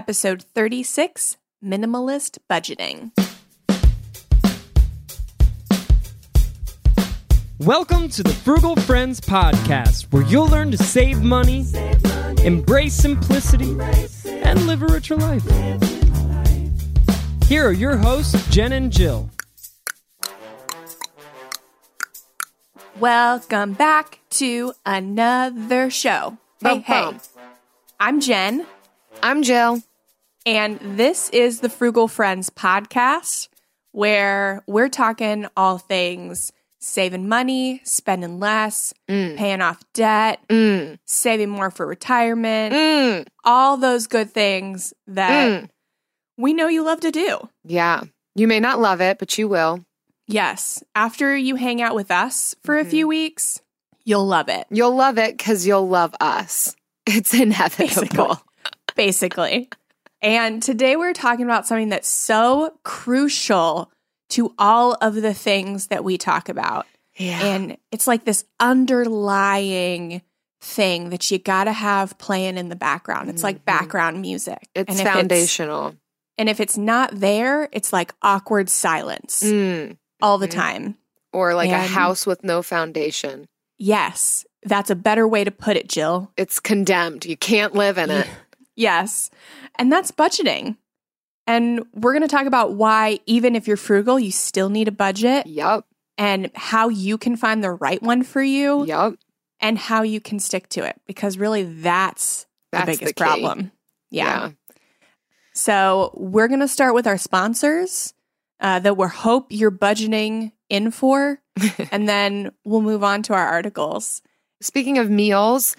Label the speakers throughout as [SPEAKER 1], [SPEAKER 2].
[SPEAKER 1] Episode 36 Minimalist Budgeting.
[SPEAKER 2] Welcome to the Frugal Friends Podcast, where you'll learn to save money, embrace simplicity, and live a richer life. Here are your hosts, Jen and Jill.
[SPEAKER 1] Welcome back to another show. Hey,
[SPEAKER 3] Bum,
[SPEAKER 1] hey.
[SPEAKER 3] bum.
[SPEAKER 1] I'm Jen,
[SPEAKER 3] I'm Jill.
[SPEAKER 1] And this is the Frugal Friends podcast where we're talking all things saving money, spending less, paying off debt,
[SPEAKER 3] Mm.
[SPEAKER 1] saving more for retirement,
[SPEAKER 3] Mm.
[SPEAKER 1] all those good things that
[SPEAKER 3] Mm.
[SPEAKER 1] we know you love to do.
[SPEAKER 3] Yeah. You may not love it, but you will.
[SPEAKER 1] Yes, after you hang out with us for a few weeks, you'll love it.
[SPEAKER 3] You'll love it because you'll love us. It's inevitable.
[SPEAKER 1] basically. And today we're talking about something that's so crucial to all of the things that we talk about.
[SPEAKER 3] Yeah.
[SPEAKER 1] And it's like this underlying thing that you got to have playing in the background. It's like
[SPEAKER 3] Mhm.
[SPEAKER 1] background music.
[SPEAKER 3] it's
[SPEAKER 1] and
[SPEAKER 3] foundational.
[SPEAKER 1] and if it's not there, it's like awkward silence
[SPEAKER 3] Mm.
[SPEAKER 1] all the
[SPEAKER 3] Mhm.
[SPEAKER 1] time.
[SPEAKER 3] Or like a house with no foundation.
[SPEAKER 1] Yes, that's a better way to put it, Jill.
[SPEAKER 3] It's condemned. You can't live in it.
[SPEAKER 1] Yes. And that's budgeting. And we're going to talk about why, even if you're frugal, you still need a budget
[SPEAKER 3] Yup.
[SPEAKER 1] and how you can find the right one for you
[SPEAKER 3] Yup.
[SPEAKER 1] and how you can stick to it. Because really, that's,
[SPEAKER 3] That's
[SPEAKER 1] the
[SPEAKER 3] the
[SPEAKER 1] biggest
[SPEAKER 3] key.
[SPEAKER 1] problem. Yeah. So we're going to start with our sponsors uh, that we hope you're budgeting in for. and then we'll move on to our articles.
[SPEAKER 3] Speaking of meals,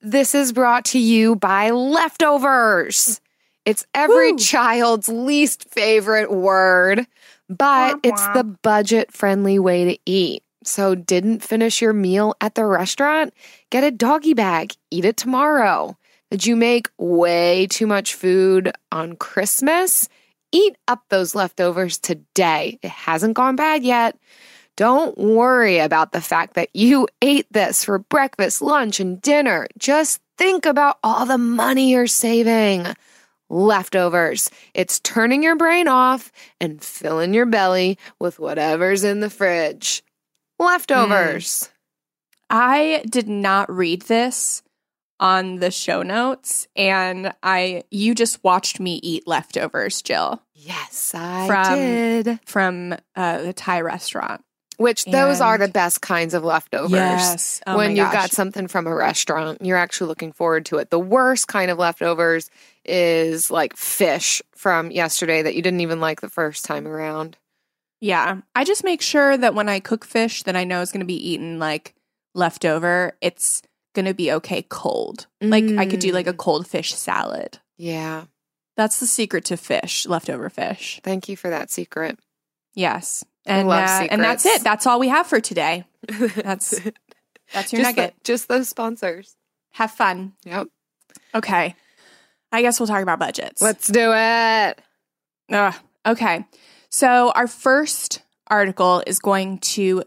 [SPEAKER 3] this is brought to you by leftovers. It's every
[SPEAKER 1] Woo.
[SPEAKER 3] child's least favorite word, but it's the budget friendly way to eat. So, didn't finish your meal at the restaurant? Get a doggy bag, eat it tomorrow. Did you make way too much food on Christmas? Eat up those leftovers today. It hasn't gone bad yet. Don't worry about the fact that you ate this for breakfast, lunch, and dinner. Just think about all the money you're saving. Leftovers. It's turning your brain off and filling your belly with whatever's in the fridge. Leftovers.
[SPEAKER 1] I did not read this on the show notes and I you just watched me eat leftovers, Jill,
[SPEAKER 3] Yes, I
[SPEAKER 1] From-
[SPEAKER 3] did.
[SPEAKER 1] from uh, the Thai restaurant.
[SPEAKER 3] Which those are the best kinds of leftovers.
[SPEAKER 1] Yes. Oh
[SPEAKER 3] when you've got something from a restaurant, you're actually looking forward to it. The worst kind of leftovers is like fish from yesterday that you didn't even like the first time around.
[SPEAKER 1] Yeah. I just make sure that when I cook fish that I know is going to be eaten like leftover, it's going to be okay cold. Like I could do like a
[SPEAKER 3] Mm.
[SPEAKER 1] cold fish salad.
[SPEAKER 3] Yeah.
[SPEAKER 1] That's the secret to fish, leftover fish.
[SPEAKER 3] Thank you for that secret.
[SPEAKER 1] Yes. And uh, and that's it. That's all we have for today. That's that's your
[SPEAKER 3] just,
[SPEAKER 1] nugget.
[SPEAKER 3] the- just those sponsors.
[SPEAKER 1] have fun.
[SPEAKER 3] Yep.
[SPEAKER 1] Okay. I guess we'll talk about budgets.
[SPEAKER 3] Let's do it.
[SPEAKER 1] Okay. So, our first article is going to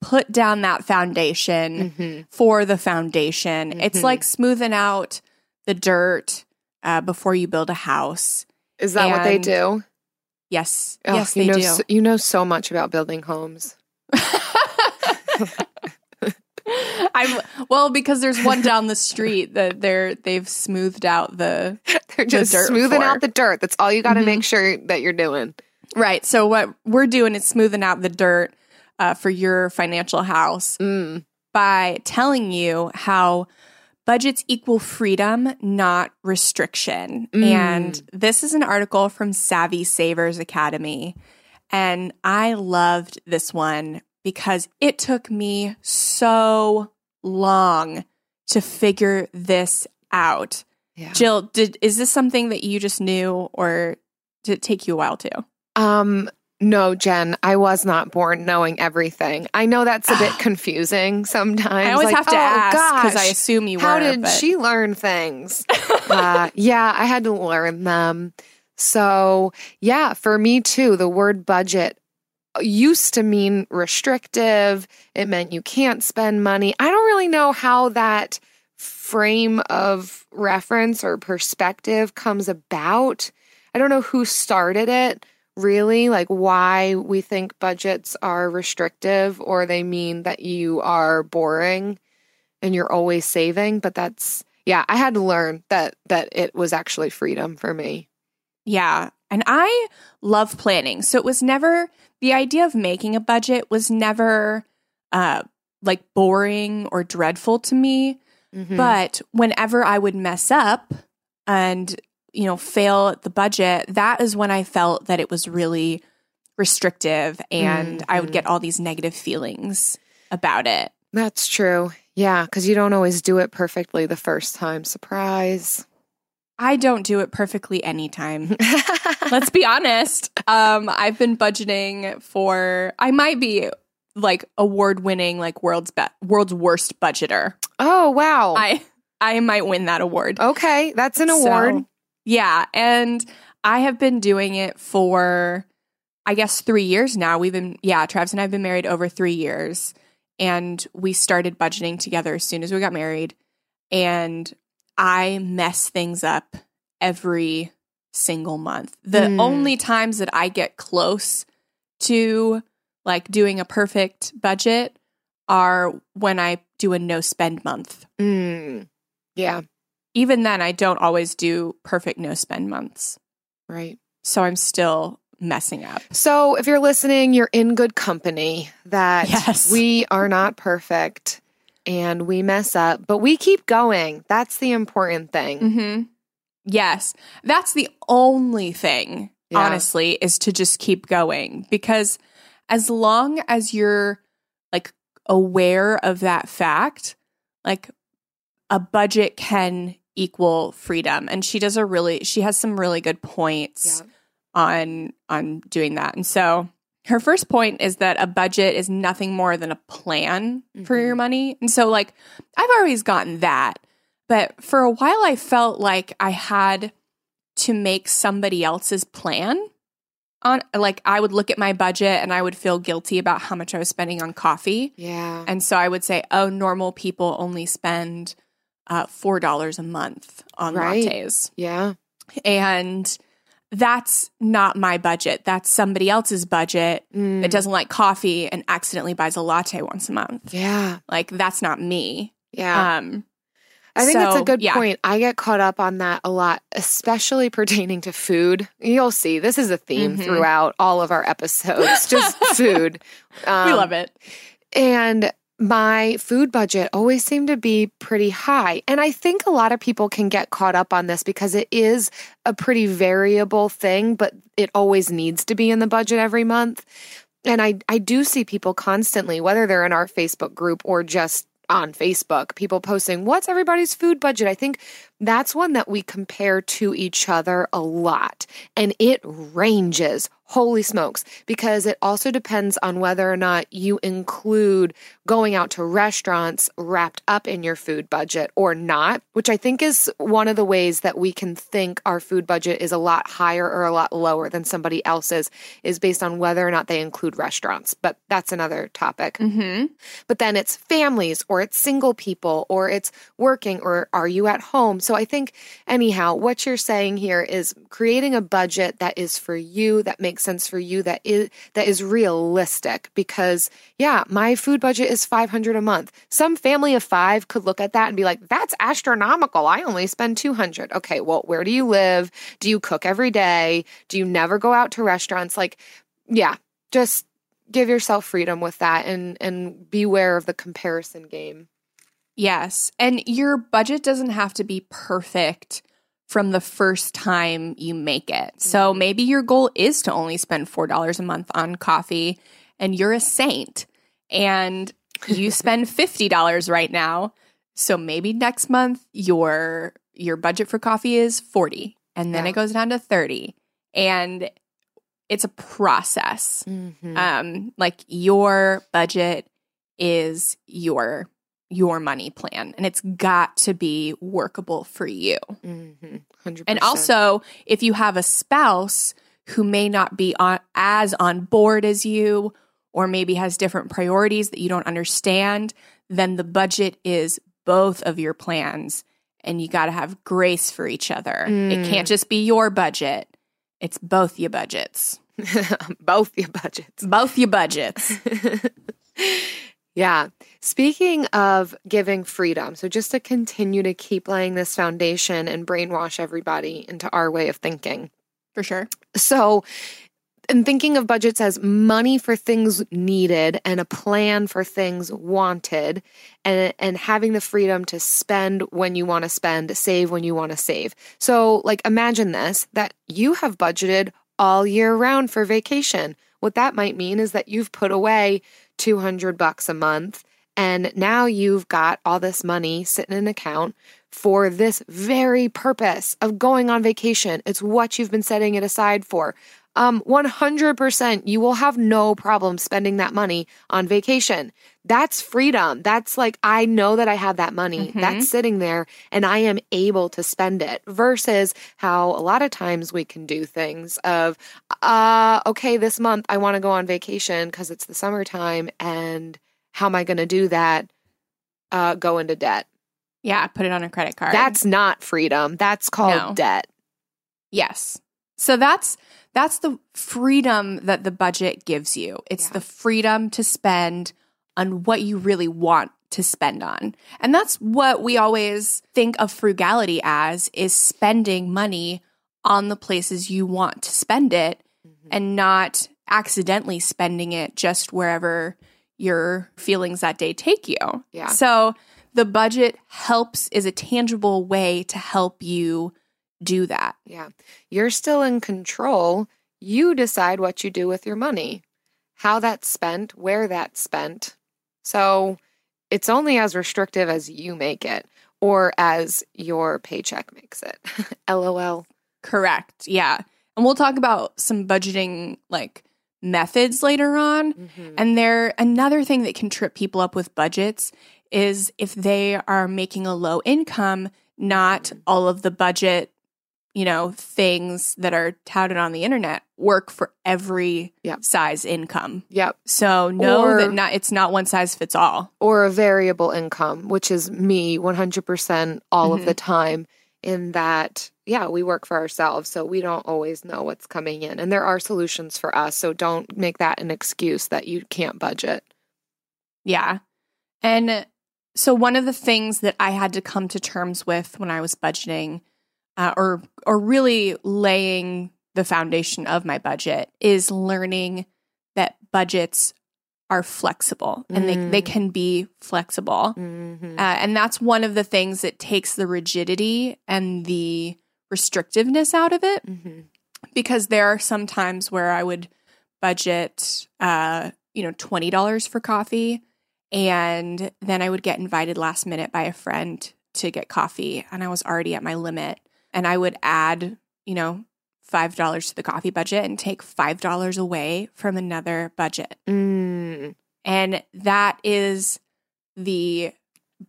[SPEAKER 1] put down that foundation
[SPEAKER 3] Mhm.
[SPEAKER 1] for the foundation. It's
[SPEAKER 3] Mhm.
[SPEAKER 1] like smoothing out the dirt uh, before you build a house.
[SPEAKER 3] Is that what they do?
[SPEAKER 1] Yes.
[SPEAKER 3] Oh,
[SPEAKER 1] yes,
[SPEAKER 3] you
[SPEAKER 1] they
[SPEAKER 3] know
[SPEAKER 1] do.
[SPEAKER 3] So, you know so much about building homes.
[SPEAKER 1] I'm well because there's one down the street that they're they've smoothed out the
[SPEAKER 3] They're just
[SPEAKER 1] dirt
[SPEAKER 3] smoothing
[SPEAKER 1] for.
[SPEAKER 3] out the dirt. That's all you got to
[SPEAKER 1] Mhm.
[SPEAKER 3] make sure that you're doing.
[SPEAKER 1] right. So what we're doing is smoothing out the dirt uh, for your financial house
[SPEAKER 3] Mm.
[SPEAKER 1] by telling you how budgets equal freedom, not restriction.
[SPEAKER 3] Mm.
[SPEAKER 1] And this is an article from Savvy Savers Academy. And I loved this one because it took me so long to figure this out.
[SPEAKER 3] Yeah.
[SPEAKER 1] Jill, did is this something that you just knew or did it take you a while to?
[SPEAKER 3] Um, no, Jen, I was not born knowing everything. I know that's a bit confusing sometimes.
[SPEAKER 1] I always
[SPEAKER 3] Like,
[SPEAKER 1] have to
[SPEAKER 3] oh,
[SPEAKER 1] ask because I assume you
[SPEAKER 3] How
[SPEAKER 1] were.
[SPEAKER 3] did
[SPEAKER 1] but-
[SPEAKER 3] she learn things? uh, yeah, I had to learn them. So, yeah, for me too, the word budget used to mean restrictive. It meant you can't spend money. I don't really know how that frame of reference or perspective comes about. I don't know who started it, really, like why we think budgets are restrictive or they mean that you are boring and you're always saving, but that's yeah, I had to learn that that it was actually freedom for me.
[SPEAKER 1] Yeah. And I love planning. So it was never the idea of making a budget was never uh like boring or dreadful to me.
[SPEAKER 3] Mhm.
[SPEAKER 1] But whenever I would mess up and you know fail at the budget, that is when I felt that it was really restrictive and I would
[SPEAKER 3] Mhm.
[SPEAKER 1] get all these negative feelings about it.
[SPEAKER 3] that's true. Yeah, because you don't always do it perfectly the first time. Surprise.
[SPEAKER 1] I don't do it perfectly anytime. Let's be honest. Um, I've been budgeting for. I might be like award winning, like world's best world's worst budgeter.
[SPEAKER 3] oh wow.
[SPEAKER 1] I I might win that award.
[SPEAKER 3] okay, that's an
[SPEAKER 1] So,
[SPEAKER 3] award.
[SPEAKER 1] Yeah, and I have been doing it for, I guess, three years now. We've been, yeah, Travis and I have been married over three years, and we started budgeting together as soon as we got married. And I mess things up every single month. The
[SPEAKER 3] Mm.
[SPEAKER 1] only times that I get close to like doing a perfect budget are when I do a no spend month.
[SPEAKER 3] Mm. Yeah,
[SPEAKER 1] Even then, I don't always do perfect no spend months.
[SPEAKER 3] right.
[SPEAKER 1] So I'm still messing up.
[SPEAKER 3] So, if you're listening, you're in good company that
[SPEAKER 1] Yes.
[SPEAKER 3] we are not perfect and we mess up, but we keep going. That's the important thing.
[SPEAKER 1] hmm Yes. That's the only thing,
[SPEAKER 3] Yeah.
[SPEAKER 1] honestly, is to just keep going because as long as you're like aware of that fact, like a budget can equal freedom. And she does a really, she has some really good points
[SPEAKER 3] Yeah.
[SPEAKER 1] on on doing that. And so her first point is that a budget is nothing more than a plan for
[SPEAKER 3] Mhm.
[SPEAKER 1] your money. And so like I've always gotten that. But for a while I felt like I had to make somebody else's plan on like I would look at my budget and I would feel guilty about how much I was spending on coffee.
[SPEAKER 3] Yeah.
[SPEAKER 1] And so I would say, "Oh, normal people only spend uh, four dollars a month on
[SPEAKER 3] Right.
[SPEAKER 1] lattes."
[SPEAKER 3] Yeah.
[SPEAKER 1] and that's not my budget. That's somebody else's budget
[SPEAKER 3] Mm.
[SPEAKER 1] that doesn't like coffee and accidentally buys a latte once a month.
[SPEAKER 3] Yeah.
[SPEAKER 1] Like that's not me.
[SPEAKER 3] Yeah.
[SPEAKER 1] Um
[SPEAKER 3] I think that's a good
[SPEAKER 1] yeah.
[SPEAKER 3] point. I get caught up on that a lot, especially pertaining to food. You'll see this is a theme
[SPEAKER 1] Mhm.
[SPEAKER 3] throughout all of our episodes, just food.
[SPEAKER 1] we
[SPEAKER 3] Um,
[SPEAKER 1] love it.
[SPEAKER 3] And my food budget always seemed to be pretty high. And I think a lot of people can get caught up on this because it is a pretty variable thing, but it always needs to be in the budget every month. And I, I do see people constantly, whether they're in our Facebook group or just on Facebook, people posting, What's everybody's food budget? I think that's one that we compare to each other a lot. And it ranges, holy smokes, because it also depends on whether or not you include going out to restaurants wrapped up in your food budget or not, which I think is one of the ways that we can think our food budget is a lot higher or a lot lower than somebody else's, is based on whether or not they include restaurants. But that's another topic
[SPEAKER 1] Mhm.
[SPEAKER 3] but then it's families or it's single people or it's working or are you at home so i think anyhow what you're saying here is creating a budget that is for you that makes sense for you that is that is realistic because yeah my food budget is is 500 a month. Some family of 5 could look at that and be like, "That's astronomical. I only spend 200." Okay, well, where do you live? Do you cook every day? Do you never go out to restaurants? Like, yeah, just give yourself freedom with that and and beware of the comparison game.
[SPEAKER 1] Yes. And your budget doesn't have to be perfect from the first time you make it. So
[SPEAKER 3] Mm-hmm.
[SPEAKER 1] maybe your goal is to only spend $4 a month on coffee and you're a saint and you spend $50 right now. So maybe next month your your budget for coffee is 40 and then
[SPEAKER 3] Yeah.
[SPEAKER 1] it goes down to 30 and it's a process.
[SPEAKER 3] Mhm.
[SPEAKER 1] Um like your budget is your your money plan and it's got to be workable for you.
[SPEAKER 3] Mhm. 100%.
[SPEAKER 1] And also, if you have a spouse who may not be on, as on board as you or maybe has different priorities that you don't understand, then the budget is both of your plans and you got to have grace for each other. It
[SPEAKER 3] Mm.
[SPEAKER 1] can't just be your budget. It's both your budgets.
[SPEAKER 3] both your budgets.
[SPEAKER 1] Both your budgets.
[SPEAKER 3] Yeah. Speaking of giving freedom, so just to continue to keep laying this foundation and brainwash everybody into our way of thinking.
[SPEAKER 1] For sure.
[SPEAKER 3] So, and thinking of budgets as money for things needed and a plan for things wanted and and having the freedom to spend when you want to spend, save when you want to save. So, like imagine this that you have budgeted all year round for vacation. What that might mean is that you've put away 200 bucks a month and now you've got all this money sitting in an account for this very purpose of going on vacation. It's what you've been setting it aside for. Um, 100% you will have no problem spending that money on vacation. That's freedom. That's like, I know that I have that money that's sitting there and I am able to spend it versus how a lot of times we can do things of, uh, okay, this month I want to go on vacation because it's the summertime and how am I going to do that? Uh, go into debt.
[SPEAKER 1] Yeah, put it on a credit card.
[SPEAKER 3] That's not freedom. That's called
[SPEAKER 1] No.
[SPEAKER 3] debt.
[SPEAKER 1] Yes. So that's that's the freedom that the budget gives you. It's
[SPEAKER 3] Yeah.
[SPEAKER 1] the freedom to spend on what you really want to spend on. And that's what we always think of frugality as is spending money on the places you want to spend it
[SPEAKER 3] Mm-hmm.
[SPEAKER 1] and not accidentally spending it just wherever your feelings that day take you.
[SPEAKER 3] Yeah.
[SPEAKER 1] So the budget helps is a tangible way to help you do that.
[SPEAKER 3] Yeah. You're still in control. You decide what you do with your money, how that's spent, where that's spent. So it's only as restrictive as you make it or as your paycheck makes it. LOL.
[SPEAKER 1] Correct. Yeah. And we'll talk about some budgeting like methods later on.
[SPEAKER 3] Mm-hmm.
[SPEAKER 1] And there another thing that can trip people up with budgets is if they are making a low income, not all of the budget, you know, things that are touted on the internet work for every
[SPEAKER 3] Yep.
[SPEAKER 1] size income.
[SPEAKER 3] Yep.
[SPEAKER 1] So know
[SPEAKER 3] Or-
[SPEAKER 1] that not it's not one size fits all.
[SPEAKER 3] Or a variable income, which is me 100% all of the mm-hmm. time, in that, yeah, we work for ourselves. So we don't always know what's coming in. And there are solutions for us. So don't make that an excuse that you can't budget.
[SPEAKER 1] Yeah. And so one of the things that I had to come to terms with when I was budgeting uh, or or really laying the foundation of my budget is learning that budgets are flexible and they, they can be flexible.
[SPEAKER 3] Mm-hmm.
[SPEAKER 1] Uh, and that's one of the things that takes the rigidity and the restrictiveness out of it
[SPEAKER 3] Mm-hmm.
[SPEAKER 1] because there are some times where I would budget, uh, you know, twenty dollars for coffee, and then I would get invited last minute by a friend to get coffee, and I was already at my limit, and I would add, you know, five dollars to the coffee budget and take five dollars away from another budget,
[SPEAKER 3] Mm.
[SPEAKER 1] and that is the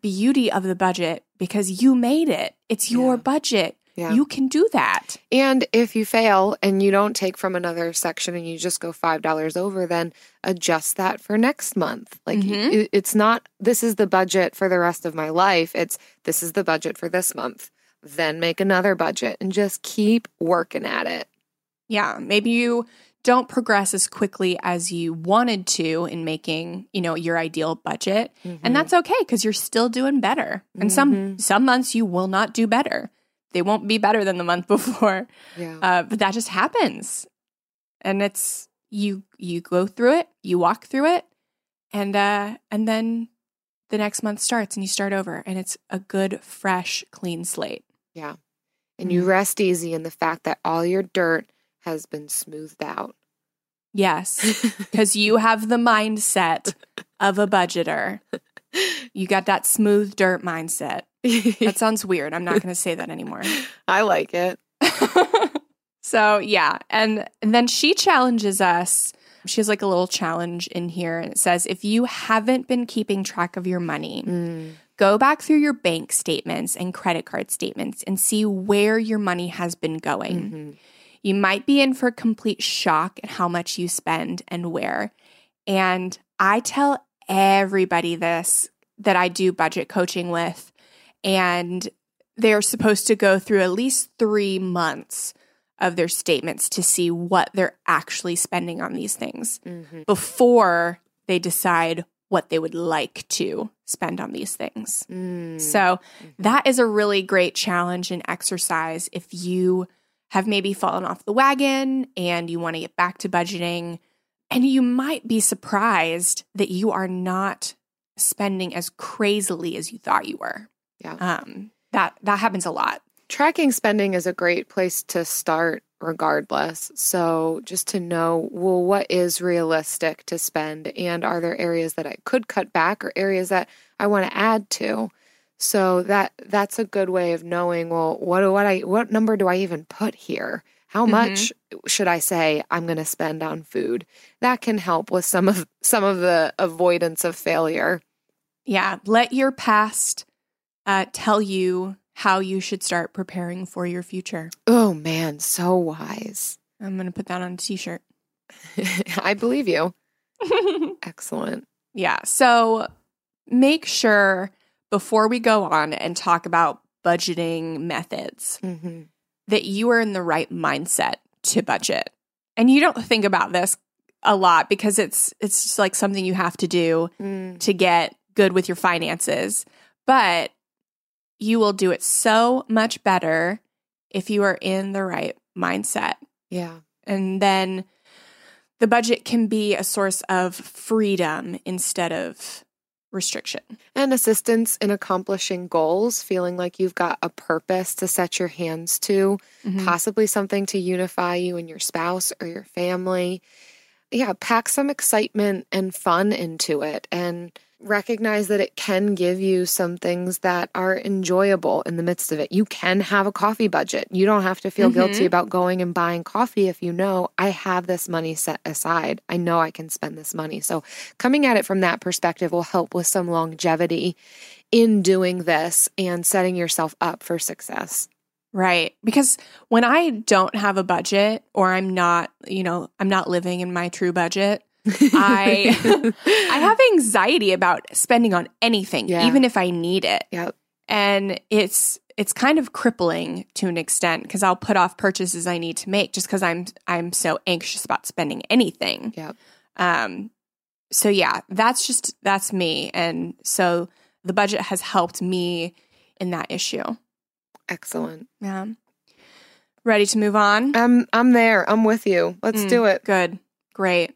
[SPEAKER 1] beauty of the budget because you made it. It's your
[SPEAKER 3] Yeah.
[SPEAKER 1] budget.
[SPEAKER 3] Yeah.
[SPEAKER 1] You can do that.
[SPEAKER 3] And if you fail and you don't take from another section and you just go $5 over, then adjust that for next month. Like
[SPEAKER 1] Mhm.
[SPEAKER 3] it- it's not, this is the budget for the rest of my life. It's, this is the budget for this month. Then make another budget and just keep working at it.
[SPEAKER 1] Yeah, maybe you don't progress as quickly as you wanted to in making, you know, your ideal budget.
[SPEAKER 3] Mhm.
[SPEAKER 1] And that's okay because you're still doing better. And some
[SPEAKER 3] Mhm.
[SPEAKER 1] some months you will not do better. They won't be better than the month before.
[SPEAKER 3] yeah.
[SPEAKER 1] Uh, but that just happens. And it's you you go through it, you walk through it, and uh and then the next month starts and you start over and it's a good, fresh, clean slate.
[SPEAKER 3] Yeah. And you rest easy in the fact that all your dirt has been smoothed out.
[SPEAKER 1] Yes. Because you have the mindset of a budgeter. You got that smooth dirt mindset. That sounds weird. I'm not going to say that anymore.
[SPEAKER 3] I like it.
[SPEAKER 1] so, yeah. And, and then she challenges us. She has like a little challenge in here. And it says if you haven't been keeping track of your money,
[SPEAKER 3] Mm.
[SPEAKER 1] Go back through your bank statements and credit card statements and see where your money has been going.
[SPEAKER 3] Mhm.
[SPEAKER 1] You might be in for complete shock at how much you spend and where. And I tell everybody this that I do budget coaching with, and they're supposed to go through at least three months of their statements to see what they're actually spending on these things
[SPEAKER 3] Mhm.
[SPEAKER 1] before they decide what they would like to spend on these things.
[SPEAKER 3] Mm.
[SPEAKER 1] So that is a really great challenge and exercise if you have maybe fallen off the wagon and you want to get back to budgeting. And you might be surprised that you are not spending as crazily as you thought you were.
[SPEAKER 3] Yeah.
[SPEAKER 1] Um, that that happens a lot.
[SPEAKER 3] Tracking spending is a great place to start, regardless. So, just to know, well, what is realistic to spend? And are there areas that I could cut back or areas that I want to add to? So that that's a good way of knowing. Well, what do what I what number do I even put here? How
[SPEAKER 1] Mhm.
[SPEAKER 3] much should I say I'm going to spend on food? That can help with some of some of the avoidance of failure.
[SPEAKER 1] Yeah, let your past uh, tell you how you should start preparing for your future.
[SPEAKER 3] Oh man, so wise.
[SPEAKER 1] I'm going to put that on a t-shirt.
[SPEAKER 3] I believe you. Excellent.
[SPEAKER 1] Yeah. So make sure before we go on and talk about budgeting methods
[SPEAKER 3] hmm
[SPEAKER 1] that you are in the right mindset to budget. And you don't think about this a lot because it's it's just like something you have to do
[SPEAKER 3] Mm.
[SPEAKER 1] to get good with your finances. But you will do it so much better if you are in the right mindset.
[SPEAKER 3] Yeah.
[SPEAKER 1] And then the budget can be a source of freedom instead of restriction.
[SPEAKER 3] And assistance in accomplishing goals, feeling like you've got a purpose to set your hands to,
[SPEAKER 1] Mhm.
[SPEAKER 3] possibly something to unify you and your spouse or your family. Yeah, pack some excitement and fun into it and recognize that it can give you some things that are enjoyable in the midst of it. You can have a coffee budget. You don't have to feel guilty
[SPEAKER 1] Mhm.
[SPEAKER 3] about going and buying coffee if you know I have this money set aside. I know I can spend this money. So, coming at it from that perspective will help with some longevity in doing this and setting yourself up for success.
[SPEAKER 1] Right. Because when I don't have a budget or I'm not, you know, I'm not living in my true budget, I I have anxiety about spending on anything,
[SPEAKER 3] Yeah.
[SPEAKER 1] even if I need it.
[SPEAKER 3] Yep.
[SPEAKER 1] And it's it's kind of crippling to an extent because I'll put off purchases I need to make just because I'm I'm so anxious about spending anything.
[SPEAKER 3] Yep.
[SPEAKER 1] Um so yeah, that's just that's me. And so the budget has helped me in that issue.
[SPEAKER 3] Excellent.
[SPEAKER 1] Yeah. Ready to move on?
[SPEAKER 3] I'm I'm there. I'm with you. Let's
[SPEAKER 1] Mm,
[SPEAKER 3] do it.
[SPEAKER 1] Good. Great.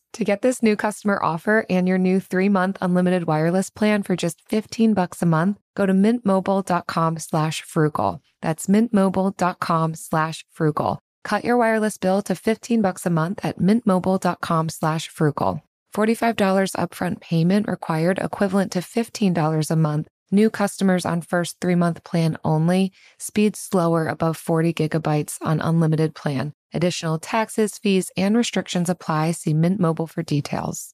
[SPEAKER 3] To get this new customer offer and your new three-month unlimited wireless plan for just 15 bucks a month, go to mintmobile.com slash frugal. That's mintmobile.com slash frugal. Cut your wireless bill to 15 bucks a month at mintmobile.com slash frugal. $45 upfront payment required, equivalent to $15 a month. New customers on first three month plan only. Speed slower above 40 gigabytes on unlimited plan. Additional taxes, fees, and restrictions apply. See Mint Mobile for details.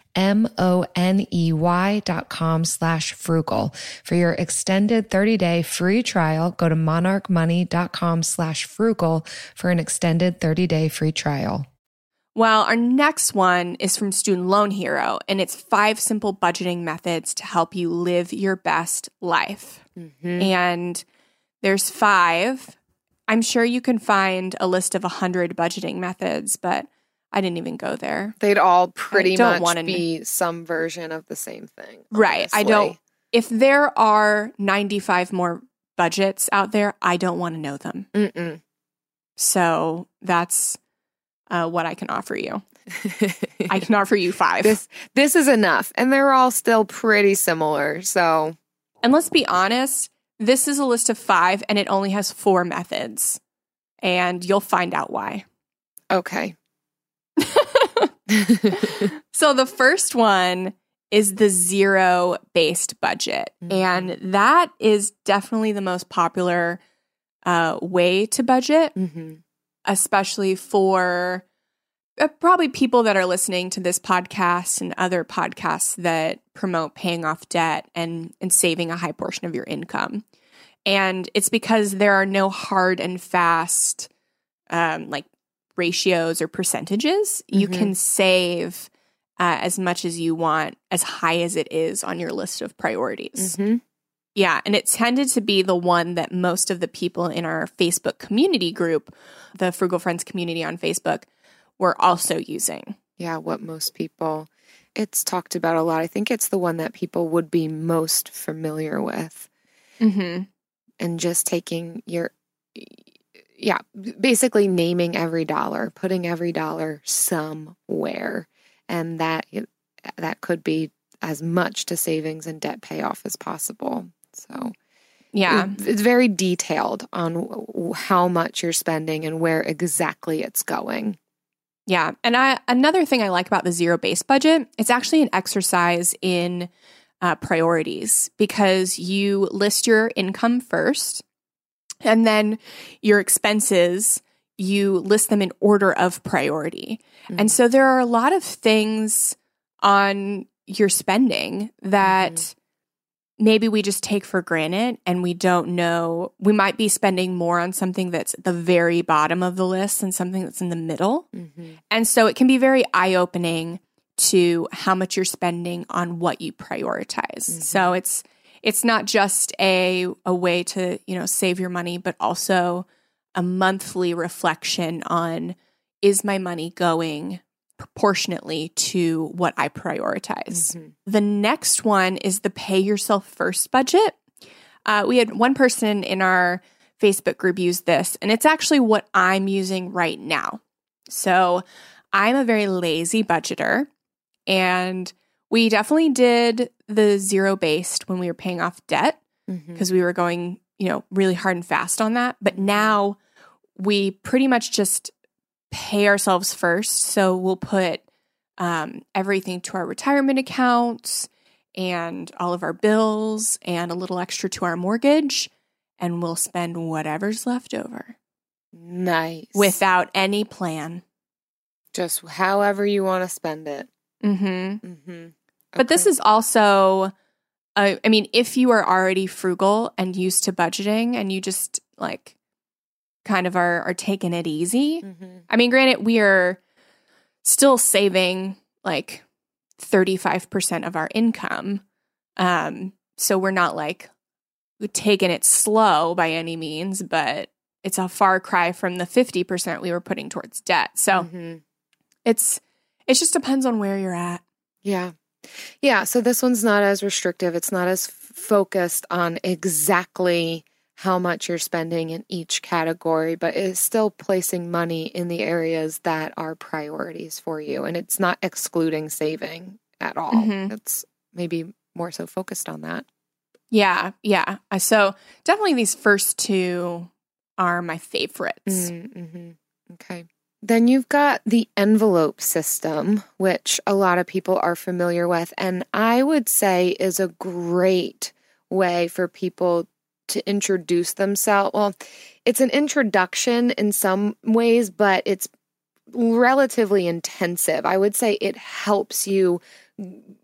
[SPEAKER 3] M-O-N-E-Y dot com slash frugal. For your extended 30-day free trial, go to monarchmoney.com slash frugal for an extended 30-day free trial.
[SPEAKER 1] Well, our next one is from Student Loan Hero, and it's five simple budgeting methods to help you live your best life.
[SPEAKER 3] Mm-hmm.
[SPEAKER 1] And there's five. I'm sure you can find a list of a 100 budgeting methods, but I didn't even go there.
[SPEAKER 3] They'd all pretty much
[SPEAKER 1] wanna
[SPEAKER 3] be some version of the same thing.
[SPEAKER 1] Right. I don't, if there are 95 more budgets out there, I don't want to know them.
[SPEAKER 3] Mm-mm.
[SPEAKER 1] So that's uh, what I can offer you. I can offer you five.
[SPEAKER 3] this this is enough, and they're all still pretty similar. So
[SPEAKER 1] and let's be honest, this is a list of five and it only has four methods. And you'll find out why.
[SPEAKER 3] okay.
[SPEAKER 1] So the first one is the zero based budget.
[SPEAKER 3] Mhm.
[SPEAKER 1] And that is definitely the most popular uh, way to budget,
[SPEAKER 3] hmm
[SPEAKER 1] especially for uh, probably people that are listening to this podcast and other podcasts that promote paying off debt and, and saving a high portion of your income. And it's because there are no hard and fast um, like ratios or percentages. You
[SPEAKER 3] Mhm.
[SPEAKER 1] can save uh, as much as you want, as high as it is on your list of priorities.
[SPEAKER 3] hmm
[SPEAKER 1] Yeah, and it tended to be the one that most of the people in our Facebook community group, the Frugal Friends community on Facebook, were also using.
[SPEAKER 3] Yeah, what most people it's talked about a lot. I think it's the one that people would be most familiar with,
[SPEAKER 1] Mm-hmm.
[SPEAKER 3] and just taking your yeah, basically naming every dollar, putting every dollar somewhere, and that that could be as much to savings and debt payoff as possible. So
[SPEAKER 1] Yeah.
[SPEAKER 3] it's very detailed on how much you're spending and where exactly it's going.
[SPEAKER 1] Yeah. And I another thing I like about the zero based budget, it's actually an exercise in uh, priorities because you list your income first and then your expenses, you list them in order of priority. Mm-hmm. And so there are a lot of things on your spending that mm-hmm. maybe we just take for granted and we don't know. We might be spending more on something that's at the very bottom of the list than something that's in the middle.
[SPEAKER 3] Mhm.
[SPEAKER 1] And so it can be very eye opening to how much you're spending on what you prioritize. Mm-hmm. So it's it's not just a a way to, you know, save your money, but also a monthly reflection on is my money going proportionately to what I prioritize.
[SPEAKER 3] Mhm.
[SPEAKER 1] The next one is the pay yourself first budget. Uh, we had one person in our Facebook group use this, and it's actually what I'm using right now. So I'm a very lazy budgeter, and we definitely did the zero based when we were paying off debt
[SPEAKER 3] Mhm.
[SPEAKER 1] because we were going, you know, really hard and fast on that. But now we pretty much just pay ourselves first. So we'll put um, everything to our retirement accounts and all of our bills and a little extra to our mortgage, and we'll spend whatever's left over
[SPEAKER 3] Nice.
[SPEAKER 1] without any plan.
[SPEAKER 3] just however you want to spend it.
[SPEAKER 1] Mm hmm.
[SPEAKER 3] Mm-hmm.
[SPEAKER 1] But this is also uh, I mean, if you are already frugal and used to budgeting and you just like kind of are, are taking it easy,
[SPEAKER 3] Mm-hmm.
[SPEAKER 1] I mean, granted, we are still saving like 35% of our income. Um, so we're not like taking it slow by any means, but it's a far cry from the 50% we were putting towards debt. So
[SPEAKER 3] hmm
[SPEAKER 1] it's, it just depends on where you're at.
[SPEAKER 3] Yeah. Yeah. So this one's not as restrictive. It's not as focused on exactly how much you're spending in each category, but it's still placing money in the areas that are priorities for you. And it's not excluding saving at all.
[SPEAKER 1] Mhm.
[SPEAKER 3] It's maybe more so focused on that.
[SPEAKER 1] Yeah. Yeah. So definitely these first two are my favorites.
[SPEAKER 3] Mm-hmm. Okay. Then you've got the envelope system, which a lot of people are familiar with, and I would say is a great way for people to introduce themselves. Well, it's an introduction in some ways, but it's relatively intensive. I would say it helps you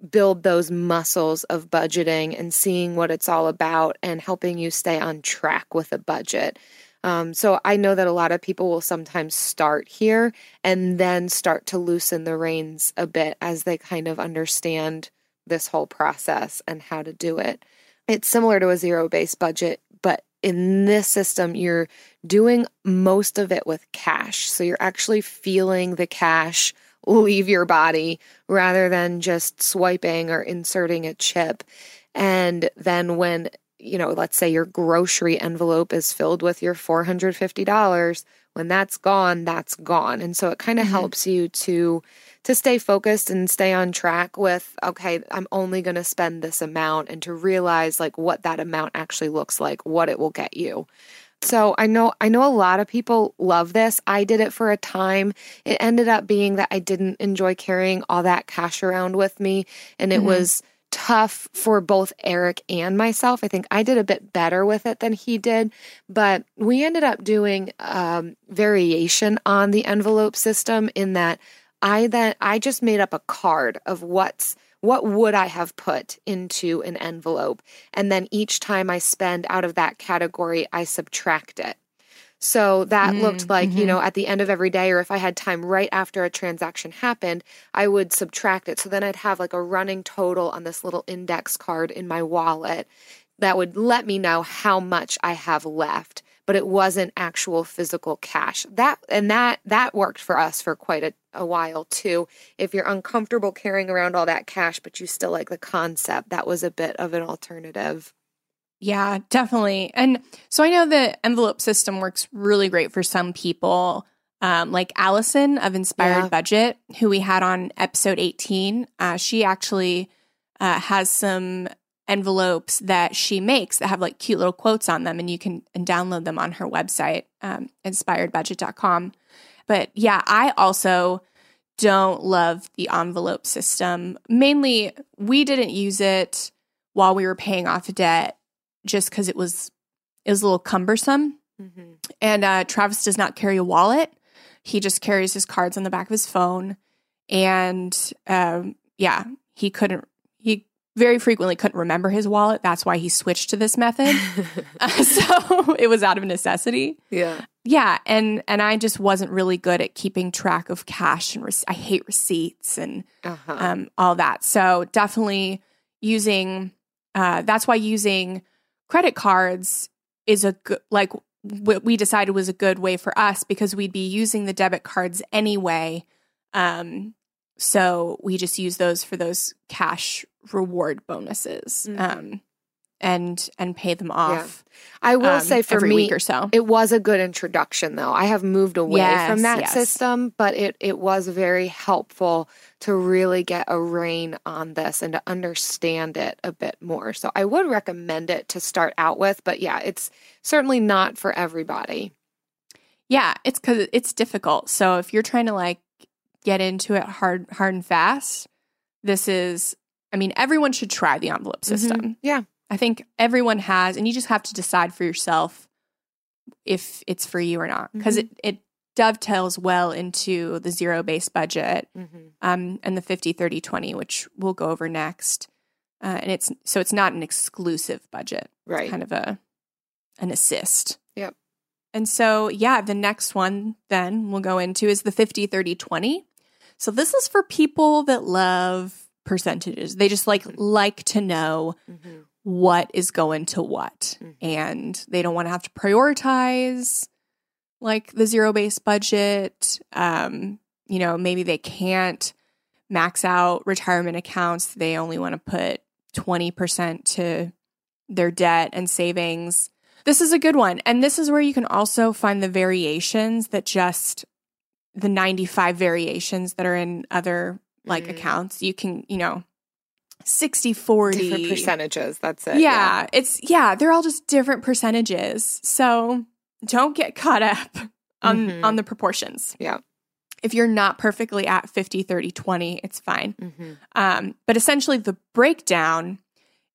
[SPEAKER 3] build those muscles of budgeting and seeing what it's all about and helping you stay on track with a budget. Um, so I know that a lot of people will sometimes start here and then start to loosen the reins a bit as they kind of understand this whole process and how to do it. It's similar to a zero based budget, but in this system, you're doing most of it with cash. So you're actually feeling the cash leave your body rather than just swiping or inserting a chip. And then when you know, let's say your grocery envelope is filled with your $450, when that's gone, that's gone. And so it kind of
[SPEAKER 1] Mhm.
[SPEAKER 3] helps you to to stay focused and stay on track with okay, I'm only going to spend this amount and to realize like what that amount actually looks like, what it will get you. So I know I know a lot of people love this. I did it for a time. It ended up being that I didn't enjoy carrying all that cash around with me and it
[SPEAKER 1] Mhm.
[SPEAKER 3] was tough for both Eric and myself. I think I did a bit better with it than he did, but we ended up doing um, variation on the envelope system in that I then I just made up a card of what's what would I have put into an envelope, and then each time I spend out of that category, I subtract it. So that
[SPEAKER 1] Mm,
[SPEAKER 3] looked like, you
[SPEAKER 1] mhm.
[SPEAKER 3] know, at the end of every day, or if I had time right after a transaction happened, I would subtract it. So then I'd have like a running total on this little index card in my wallet that would let me know how much I have left, but it wasn't actual physical cash. That and that that worked for us for quite a, a while too. If you're uncomfortable carrying around all that cash, but you still like the concept, that was a bit of an alternative.
[SPEAKER 1] Yeah, definitely. And so I know the envelope system works really great for some people. Um, like Allison of Inspired
[SPEAKER 3] Yeah.
[SPEAKER 1] Budget, who we had on episode 18. Uh, she actually uh, has some envelopes that she makes that have like cute little quotes on them, and you can and download them on her website, um, inspiredbudget.com. But yeah, I also don't love the envelope system. Mainly, we didn't use it while we were paying off debt just because it was it was a little cumbersome.
[SPEAKER 3] Mm-hmm.
[SPEAKER 1] And uh, Travis does not carry a wallet; he just carries his cards on the back of his phone. And um, yeah, he couldn't. He very frequently couldn't remember his wallet. That's why he switched to this method. Uh, so it was out of necessity.
[SPEAKER 3] yeah.
[SPEAKER 1] Yeah, and and I just wasn't really good at keeping track of cash and rece- I hate receipts and
[SPEAKER 3] Uh-huh.
[SPEAKER 1] um, all that. So definitely using uh, that's why using credit cards is a good like what we decided was a good way for us because we'd be using the debit cards anyway. Um, so we just use those for those cash reward bonuses
[SPEAKER 3] Mhm.
[SPEAKER 1] um, and and pay them off.
[SPEAKER 3] I will
[SPEAKER 1] um,
[SPEAKER 3] say for me,
[SPEAKER 1] week or so.
[SPEAKER 3] it was a good introduction though. I have moved away from that
[SPEAKER 1] yes.
[SPEAKER 3] system, but it it was very helpful to really get a rein on this and to understand it a bit more. So I would recommend it to start out with, but yeah, it's certainly not for everybody.
[SPEAKER 1] Yeah, it's because it's difficult. So if you're trying to like get into it hard, hard and fast, this is. I mean, everyone should try the envelope system.
[SPEAKER 3] Yeah.
[SPEAKER 1] I think everyone has, and you just have to decide for yourself if it's for you or not, because it it dovetails well into the zero based budget
[SPEAKER 3] Mm-hmm.
[SPEAKER 1] um, and the 50 30 20 which we'll go over next Uh, and it's so it's not an exclusive budget.
[SPEAKER 3] Right.
[SPEAKER 1] It's kind of a an assist.
[SPEAKER 3] Yep.
[SPEAKER 1] And so, yeah, the next one then we'll go into is the 50 30 20. So this is for people that love percentages. They just like like to know
[SPEAKER 3] Mhm.
[SPEAKER 1] What is going to what.
[SPEAKER 3] Mhm.
[SPEAKER 1] And they don't want to have to prioritize like the zero based budget. Um, you know, maybe they can't max out retirement accounts. They only want to put 20% to their debt and savings. This is a good one. And this is where you can also find the variations that just the 95 variations that are in other like
[SPEAKER 3] Mm.
[SPEAKER 1] accounts. You can, you know, 60 40
[SPEAKER 3] Different percentages. That's it.
[SPEAKER 1] yeah, it's yeah, they're all just different percentages. So don't get caught up on
[SPEAKER 3] Mhm.
[SPEAKER 1] on the proportions.
[SPEAKER 3] Yeah.
[SPEAKER 1] If you're not perfectly at 50 30 20, it's fine.
[SPEAKER 3] hmm
[SPEAKER 1] Um, but essentially the breakdown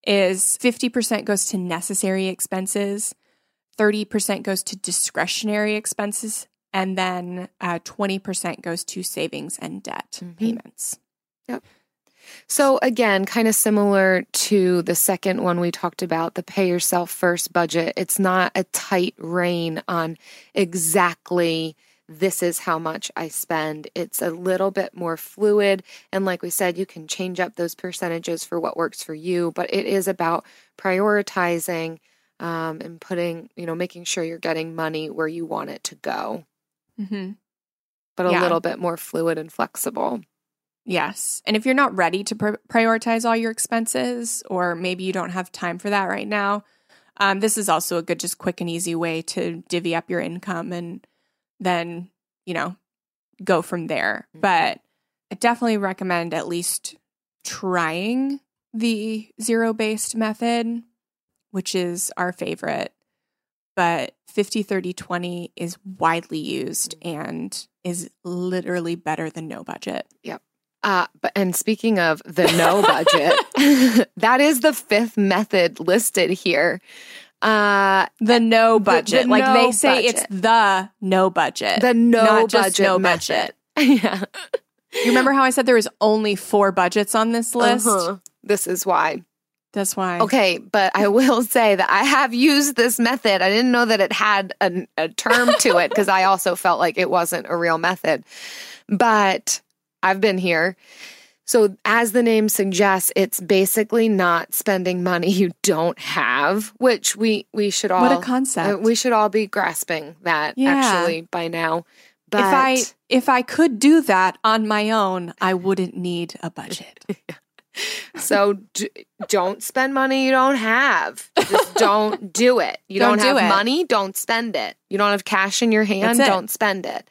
[SPEAKER 1] is 50% goes to necessary expenses, 30% goes to discretionary expenses, and then uh, 20% goes to savings and debt
[SPEAKER 3] Mhm.
[SPEAKER 1] payments.
[SPEAKER 3] So again, kind of similar to the second one we talked about, the pay yourself first budget. It's not a tight rein on exactly this is how much I spend. It's a little bit more fluid. And like we said, you can change up those percentages for what works for you, but it is about prioritizing um, and putting, you know, making sure you're getting money where you want it to go,
[SPEAKER 1] Mm-hmm.
[SPEAKER 3] but a
[SPEAKER 1] Yeah.
[SPEAKER 3] little bit more fluid and flexible.
[SPEAKER 1] Yes. And if you're not ready to pr- prioritize all your expenses, or maybe you don't have time for that right now, um, this is also a good, just quick and easy way to divvy up your income and then, you know, go from there.
[SPEAKER 3] Mhm.
[SPEAKER 1] But I definitely recommend at least trying the zero based method, which is our favorite. But 50, 30, 20 is widely used and is literally better than no budget.
[SPEAKER 3] Uh, but and speaking of the no budget, that is the fifth method listed here. Uh,
[SPEAKER 1] The no
[SPEAKER 3] the
[SPEAKER 1] budget. like
[SPEAKER 3] no
[SPEAKER 1] they say
[SPEAKER 3] budget.
[SPEAKER 1] it's the no budget.
[SPEAKER 3] the no budget
[SPEAKER 1] no
[SPEAKER 3] method.
[SPEAKER 1] budget.
[SPEAKER 3] yeah,
[SPEAKER 1] You remember how I said there was only four budgets on this list?
[SPEAKER 3] Uh-huh. This is why.
[SPEAKER 1] That's why.
[SPEAKER 3] Okay, but I will say that I have used this method. I didn't know that it had a, a term to it because I also felt like it wasn't a real method. But I've been here. So, as the name suggests, it's basically not spending money you don't have, which we we should all
[SPEAKER 1] What a concept.
[SPEAKER 3] uh, we should all be grasping that
[SPEAKER 1] Yeah.
[SPEAKER 3] actually by now. But
[SPEAKER 1] if I if I could do that on my own, I wouldn't need a budget.
[SPEAKER 3] So d- don't spend money you don't have. Just don't do it. You
[SPEAKER 1] Don't
[SPEAKER 3] don't, have
[SPEAKER 1] it.
[SPEAKER 3] money, don't spend it. You don't have cash in your hand, don't spend it.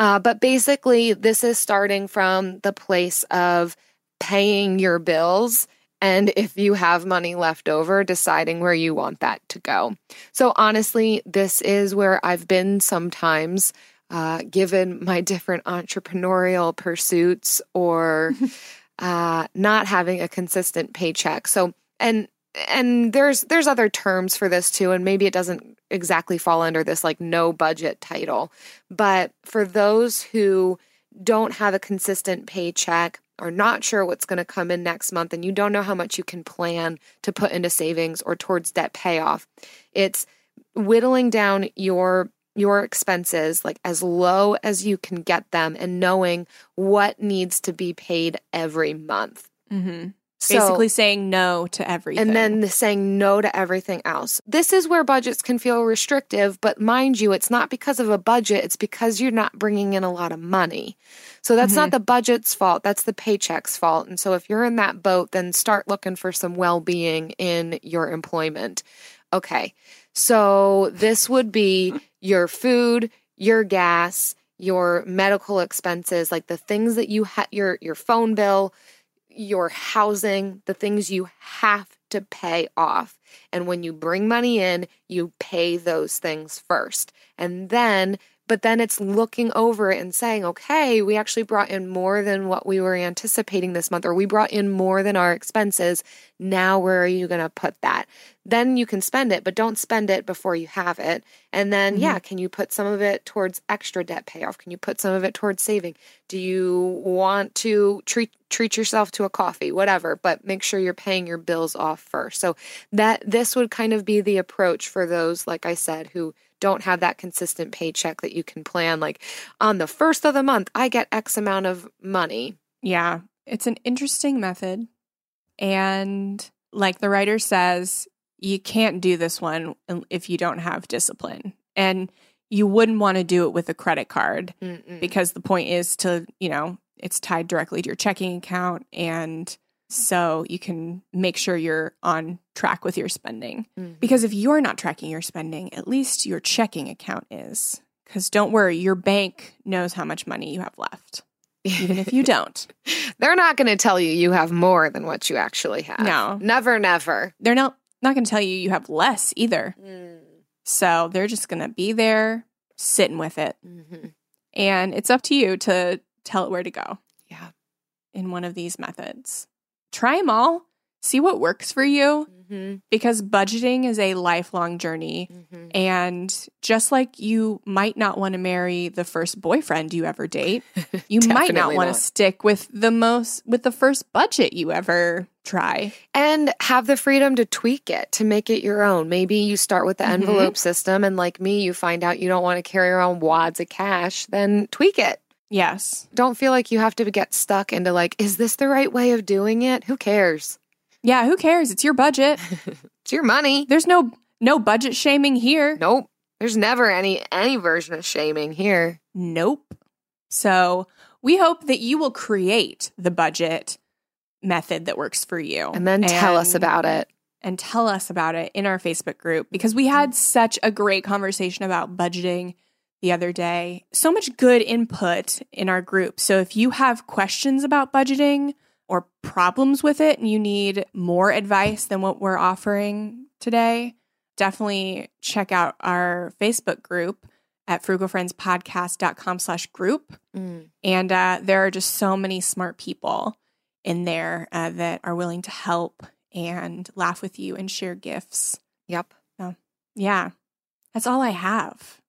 [SPEAKER 3] Uh, but basically, this is starting from the place of paying your bills. And if you have money left over, deciding where you want that to go. So, honestly, this is where I've been sometimes, uh, given my different entrepreneurial pursuits or uh, not having a consistent paycheck. So, and and there's there's other terms for this too, and maybe it doesn't exactly fall under this like no budget title, but for those who don't have a consistent paycheck, are not sure what's going to come in next month, and you don't know how much you can plan to put into savings or towards debt payoff, it's whittling down your your expenses like as low as you can get them and knowing what needs to be paid every month. Mm-hmm.
[SPEAKER 1] Hmm
[SPEAKER 3] So-
[SPEAKER 1] Basically saying no to everything.
[SPEAKER 3] and then the saying no to everything else. This is where budgets can feel restrictive, but mind you, it's not because of a budget, it's because you're not bringing in a lot of money. So that's not the budget's fault, that's the paycheck's fault. And so if you're in that boat, then start looking for some well being in your employment. Okay, so this would be your food, your gas, your medical expenses, like the things that you have, your your phone bill, your housing, the things you have to pay off. And when you bring money in, you pay those things first. And then, but then it's looking over it and saying, okay, we actually brought in more than what we were anticipating this month, or we brought in more than our expenses. Now, where are you going to put that? then you can spend it, but don't spend it before you have it. And then, yeah, mm-hmm. can you put some of it towards extra debt payoff? Can you put some of it towards saving? Do you want to treat treat yourself to a coffee, whatever, but make sure you're paying your bills off first. So that this would kind of be the approach for those like I said who don't have that consistent paycheck that you can plan like on the first of the month I get x amount of money.
[SPEAKER 1] Yeah, it's an interesting method. And like the writer says, you can't do this one if you don't have discipline. And you wouldn't want to do it with a credit card
[SPEAKER 3] Mm-mm.
[SPEAKER 1] because the point is to, you know, it's tied directly to your checking account. And so you can make sure you're on track with your spending.
[SPEAKER 3] Mhm.
[SPEAKER 1] Because if you're not tracking your spending, at least your checking account is. Because don't worry, your bank knows how much money you have left, even if you don't.
[SPEAKER 3] They're not going to tell you you have more than what you actually have.
[SPEAKER 1] No.
[SPEAKER 3] Never, never.
[SPEAKER 1] They're not not going to tell you you have less either. So they're just going to be there sitting with it.
[SPEAKER 3] Mm-hmm.
[SPEAKER 1] And it's up to you to tell it where to go
[SPEAKER 3] Yeah.
[SPEAKER 1] in one of these methods. Try them all, see what works for you
[SPEAKER 3] Mm-hmm.
[SPEAKER 1] because budgeting is a lifelong journey.
[SPEAKER 3] Mm-hmm.
[SPEAKER 1] And just like you might not want to marry the first boyfriend you ever date, you might not want to stick with the most with the first budget you ever try.
[SPEAKER 3] And have the freedom to tweak it, to make it your own. Maybe you start with the
[SPEAKER 1] Mhm.
[SPEAKER 3] envelope system, and like me, you find out you don't want to carry around wads of cash, then tweak it.
[SPEAKER 1] Yes.
[SPEAKER 3] Don't feel like you have to get stuck into like, is this the right way of doing it? Who cares?
[SPEAKER 1] Yeah, who cares? It's your budget.
[SPEAKER 3] It's your money.
[SPEAKER 1] There's no no budget shaming here.
[SPEAKER 3] Nope. There's never any any version of shaming here.
[SPEAKER 1] Nope. So we hope that you will create the budget method that works for you.
[SPEAKER 3] And then tell us about it.
[SPEAKER 1] and tell us about it in our Facebook group because we had such a great conversation about budgeting the other day. So much good input in our group. So if you have questions about budgeting or problems with it and you need more advice than what we're offering today, definitely check out our Facebook group at frugalfriendspodcast.com slash group.
[SPEAKER 3] Mm.
[SPEAKER 1] And uh, there are just so many smart people in there uh, that are willing to help and laugh with you and share gifts.
[SPEAKER 3] Yep.
[SPEAKER 1] Yeah, that's all I have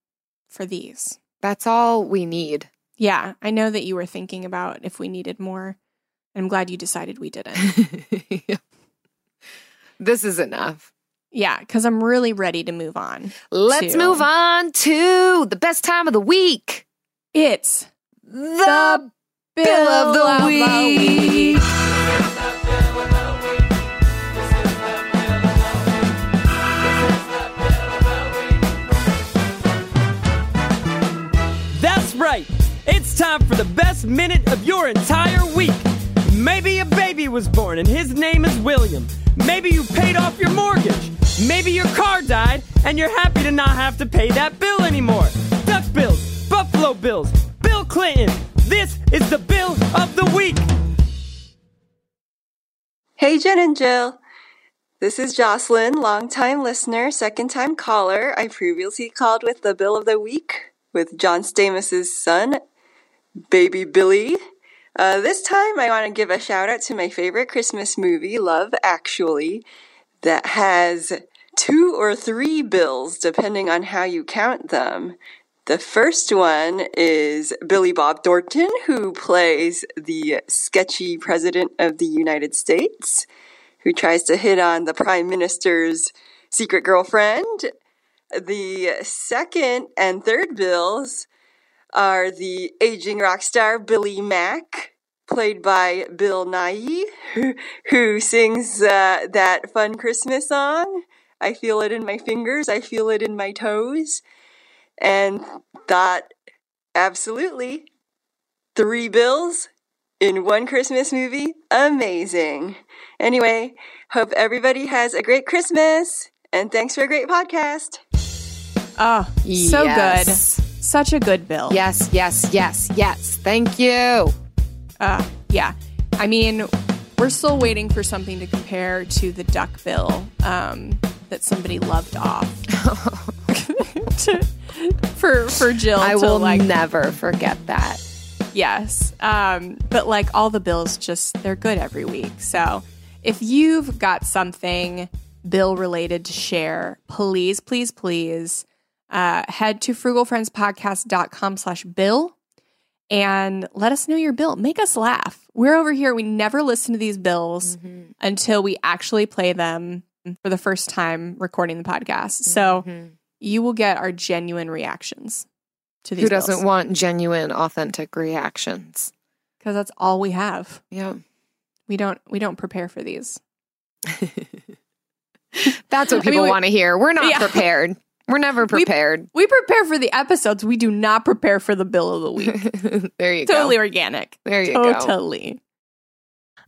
[SPEAKER 1] for these.
[SPEAKER 3] That's all we need.
[SPEAKER 1] Yeah, I know that you were thinking about if we needed more. I'm glad you decided we didn't.
[SPEAKER 3] this is enough.
[SPEAKER 1] yeah, because I'm really ready to move on.
[SPEAKER 3] Let's
[SPEAKER 1] to-
[SPEAKER 3] move on to the best time of the week.
[SPEAKER 1] It's
[SPEAKER 3] The Bill of the Week.
[SPEAKER 2] That's time for the best minute of your entire week. Maybe a baby was born and his name is William. Maybe you paid off your mortgage. Maybe your car died and you're happy to not have to pay that bill anymore. Duck bills, Buffalo bills, Bill Clinton. This is the bill of the week.
[SPEAKER 4] Hey, Jen and Jill. This is Jocelyn, longtime listener, second time caller. I previously called with the bill of the week with John Stamos' son, baby Billy. Uh, this time I want to give a shout out to my favorite Christmas movie, Love Actually, that has two or three bills depending on how you count them. The first one is Billy Bob Thornton, who plays the sketchy president of the United States, who tries to hit on the prime minister's secret girlfriend. The second and third bills are the aging rock star Billy Mack, played by Bill Nighy, who, who sings uh, that fun Christmas song. I feel it in my fingers, I feel it in my toes. And thought, absolutely, three bills in one Christmas movie, amazing. Anyway, hope everybody has a great Christmas, and thanks for a great podcast.
[SPEAKER 1] oh so
[SPEAKER 3] Yes.
[SPEAKER 1] good, such a good bill.
[SPEAKER 3] Yes, yes, yes, yes. Thank you.
[SPEAKER 1] Uh, yeah. I mean, we're still waiting for something to compare to the duck bill um, that somebody loved off. To- for for Jill
[SPEAKER 3] I will
[SPEAKER 1] like
[SPEAKER 3] never forget that.
[SPEAKER 1] yes. Um, but like all the bills just they're good every week. So if you've got something bill related to share, please, please, please uh, head to frugalfriendspodcast.com slash bill and let us know your bill. Make us laugh. We're over here. We never listen to these bills
[SPEAKER 3] Mm-hmm.
[SPEAKER 1] until we actually play them for the first time recording the podcast. So
[SPEAKER 3] Mhm.
[SPEAKER 1] you will get our genuine reactions to these
[SPEAKER 3] Who doesn't
[SPEAKER 1] bills.
[SPEAKER 3] want genuine, authentic reactions?
[SPEAKER 1] because that's all we have.
[SPEAKER 3] Yeah.
[SPEAKER 1] We don't we don't prepare for these.
[SPEAKER 3] That's what
[SPEAKER 1] I mean,
[SPEAKER 3] people want to hear. We're not
[SPEAKER 1] Yeah.
[SPEAKER 3] prepared. We're never prepared.
[SPEAKER 1] We prepare for the episodes. We do not prepare for the bill of the week.
[SPEAKER 3] there you
[SPEAKER 1] totally
[SPEAKER 3] go.
[SPEAKER 1] organic.
[SPEAKER 3] There you go.
[SPEAKER 1] Totally.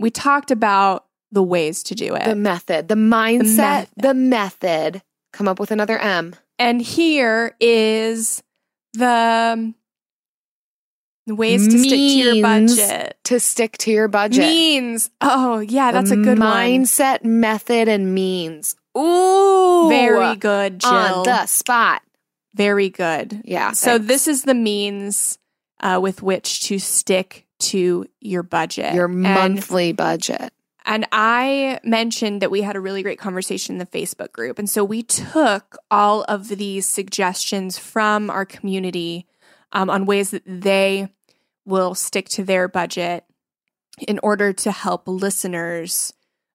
[SPEAKER 1] We talked about the ways to do it.
[SPEAKER 3] The method, the mindset,
[SPEAKER 1] method.
[SPEAKER 3] the method. Come up with another M.
[SPEAKER 1] and here is the the ways to stick to your
[SPEAKER 3] Means
[SPEAKER 1] budget.
[SPEAKER 3] To stick to your budget.
[SPEAKER 1] Means. Oh, yeah, that's a
[SPEAKER 3] The
[SPEAKER 1] good one.
[SPEAKER 3] mindset, method, and means. Ooh,
[SPEAKER 1] Very good, Jill.
[SPEAKER 3] on the spot.
[SPEAKER 1] Very good.
[SPEAKER 3] Yeah.
[SPEAKER 1] So
[SPEAKER 3] thanks.
[SPEAKER 1] this is the means uh, with which to stick to your budget.
[SPEAKER 3] your
[SPEAKER 1] And-
[SPEAKER 3] monthly budget.
[SPEAKER 1] And I mentioned that we had a really great conversation in the Facebook group. And so we took all of these suggestions from our community um, on ways that they will stick to their budget in order to help listeners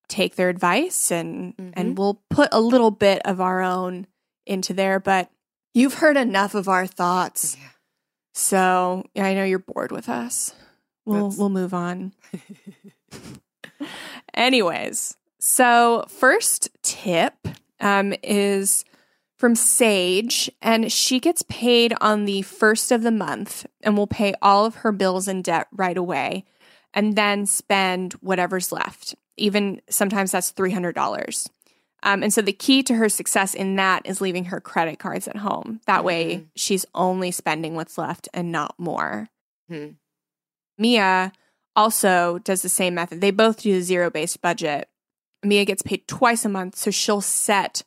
[SPEAKER 1] take their advice and and we'll put a little bit of our own into there but you've heard enough of our thoughts
[SPEAKER 3] Yeah.
[SPEAKER 1] so i know you're bored with us we'll
[SPEAKER 3] That's-
[SPEAKER 1] we'll move on Anyways, so first tip um, is from Sage, and she gets paid on the first of the month and will pay all of her bills and debt right away and then spend whatever's left. Even sometimes that's $300. Um, and so the key to her success in that is leaving her credit cards at home. That way
[SPEAKER 3] Mhm.
[SPEAKER 1] she's only spending what's left and not more.
[SPEAKER 3] Hmm.
[SPEAKER 1] Mia also does the same method. They both do the zero based budget. Mia gets paid twice a month, so she'll set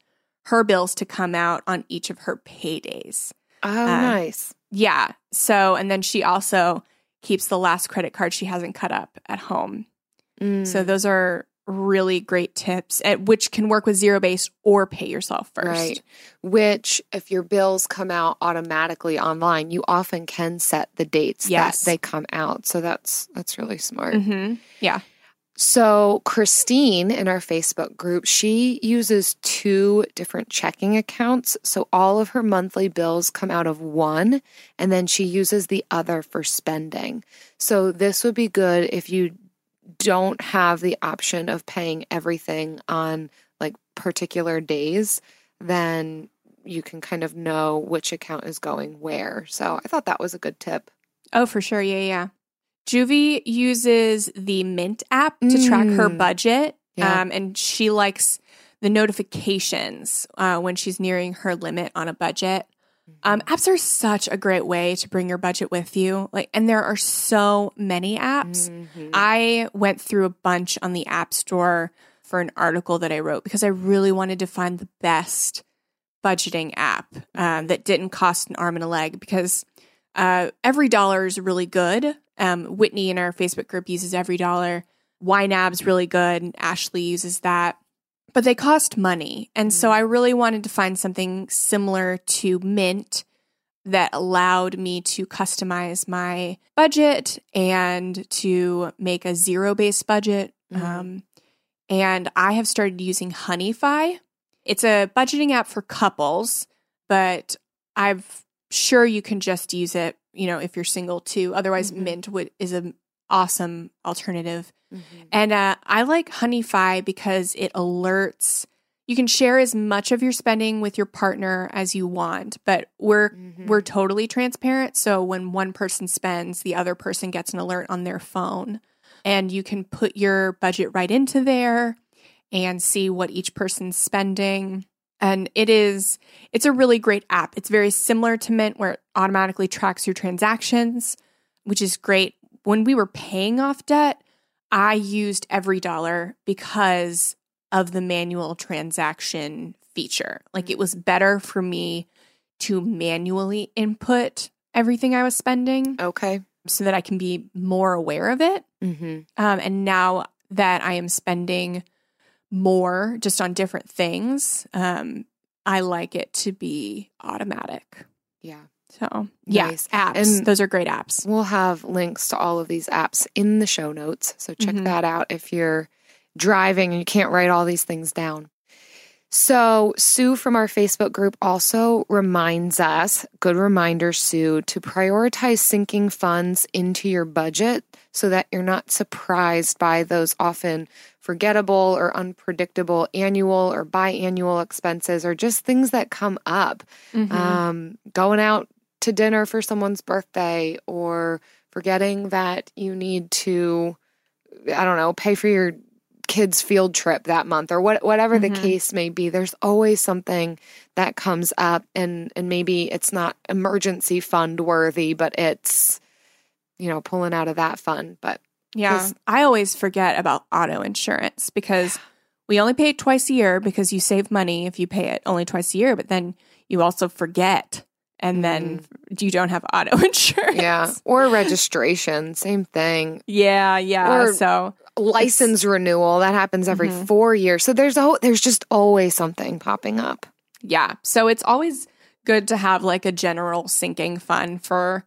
[SPEAKER 1] her bills to come out on each of her paydays.
[SPEAKER 3] Oh,
[SPEAKER 1] Uh,
[SPEAKER 3] nice.
[SPEAKER 1] Yeah. So, and then she also keeps the last credit card she hasn't cut up at home.
[SPEAKER 3] Mm.
[SPEAKER 1] So, those are really great tips, at, which can work with zero based or pay yourself first.
[SPEAKER 3] Right. Which, if your bills come out automatically online, you often can set the dates
[SPEAKER 1] Yes.
[SPEAKER 3] that they come out. So that's that's really smart.
[SPEAKER 1] hmm Yeah.
[SPEAKER 3] So, Christine in our Facebook group, she uses two different checking accounts. So, all of her monthly bills come out of one, and then she uses the other for spending. So, this would be good if you don't have the option of paying everything on like particular days, then you can kind of know which account is going where. So, I thought that was a good tip.
[SPEAKER 1] Oh, for sure. Yeah, yeah. Juvie uses the Mint app to track her
[SPEAKER 3] Mm.
[SPEAKER 1] budget,
[SPEAKER 3] Yeah.
[SPEAKER 1] um, and she likes the notifications uh, when she's nearing her limit on a budget. Um,
[SPEAKER 3] Mm-hmm.
[SPEAKER 1] apps are such a great way to bring your budget with you. Like, and there are so many apps.
[SPEAKER 3] Mhm.
[SPEAKER 1] I went through a bunch on the App Store for an article that I wrote because I really wanted to find the best budgeting app um, that didn't cost an arm and a leg because uh, every dollar is really good. Um, Whitney in our Facebook group uses every dollar. YNAB's really good. Ashley uses that. But they cost money. And so I really wanted to find something similar to Mint that allowed me to customize my budget and to make a zero based budget.
[SPEAKER 3] Mhm.
[SPEAKER 1] Um, and I have started using Honeyfi. It's a budgeting app for couples, but I'm sure you can just use it, you know, if you're single too. Otherwise,
[SPEAKER 3] Mhm.
[SPEAKER 1] Mint would is an awesome alternative.
[SPEAKER 3] Mhm.
[SPEAKER 1] And uh, I like Honeyfi because it alerts. You can share as much of your spending with your partner as you want, but we're
[SPEAKER 3] Mhm.
[SPEAKER 1] we're totally transparent. So when one person spends, the other person gets an alert on their phone, and you can put your budget right into there and see what each person's spending. And it is it's a really great app. It's very similar to Mint where it automatically tracks your transactions, which is great. When we were paying off debt, I used every dollar because of the manual transaction feature. Like it was better for me to manually input everything I was spending
[SPEAKER 3] Okay.
[SPEAKER 1] so that I can be more aware of it.
[SPEAKER 3] Mm-hmm.
[SPEAKER 1] Um, and now that I am spending more just on different things, um, I like it to be automatic.
[SPEAKER 3] Yeah.
[SPEAKER 1] So, yeah,
[SPEAKER 3] Nice.
[SPEAKER 1] apps.
[SPEAKER 3] And-
[SPEAKER 1] those are great apps.
[SPEAKER 3] We'll have links to all of these apps in the show notes. So check
[SPEAKER 1] Mhm.
[SPEAKER 3] that out if you're driving and you can't write all these things down. So, Sue from our Facebook group also reminds us, good reminder, Sue, to prioritize sinking funds into your budget so that you're not surprised by those often forgettable or unpredictable annual or biannual expenses or just things that come up
[SPEAKER 1] Mhm.
[SPEAKER 3] um, going out to dinner for someone's birthday or forgetting that you need to i don't know pay for your kids field trip that month or what, whatever the
[SPEAKER 1] Mhm.
[SPEAKER 3] case may be there's always something that comes up and and maybe it's not emergency fund worthy but it's you know pulling out of that fund but
[SPEAKER 1] yeah, I always forget about auto insurance because we only pay it twice a year because you save money if you pay it only twice a year, but then you also forget and then you don't have auto insurance.
[SPEAKER 3] Mm-hmm. yeah or registration same thing
[SPEAKER 1] Yeah, yeah.
[SPEAKER 3] Or-
[SPEAKER 1] so
[SPEAKER 3] license renewal that happens every
[SPEAKER 1] Mhm.
[SPEAKER 3] 4 years so there's a, there's just always something popping up
[SPEAKER 1] yeah. So it's always good to have like a general sinking fund for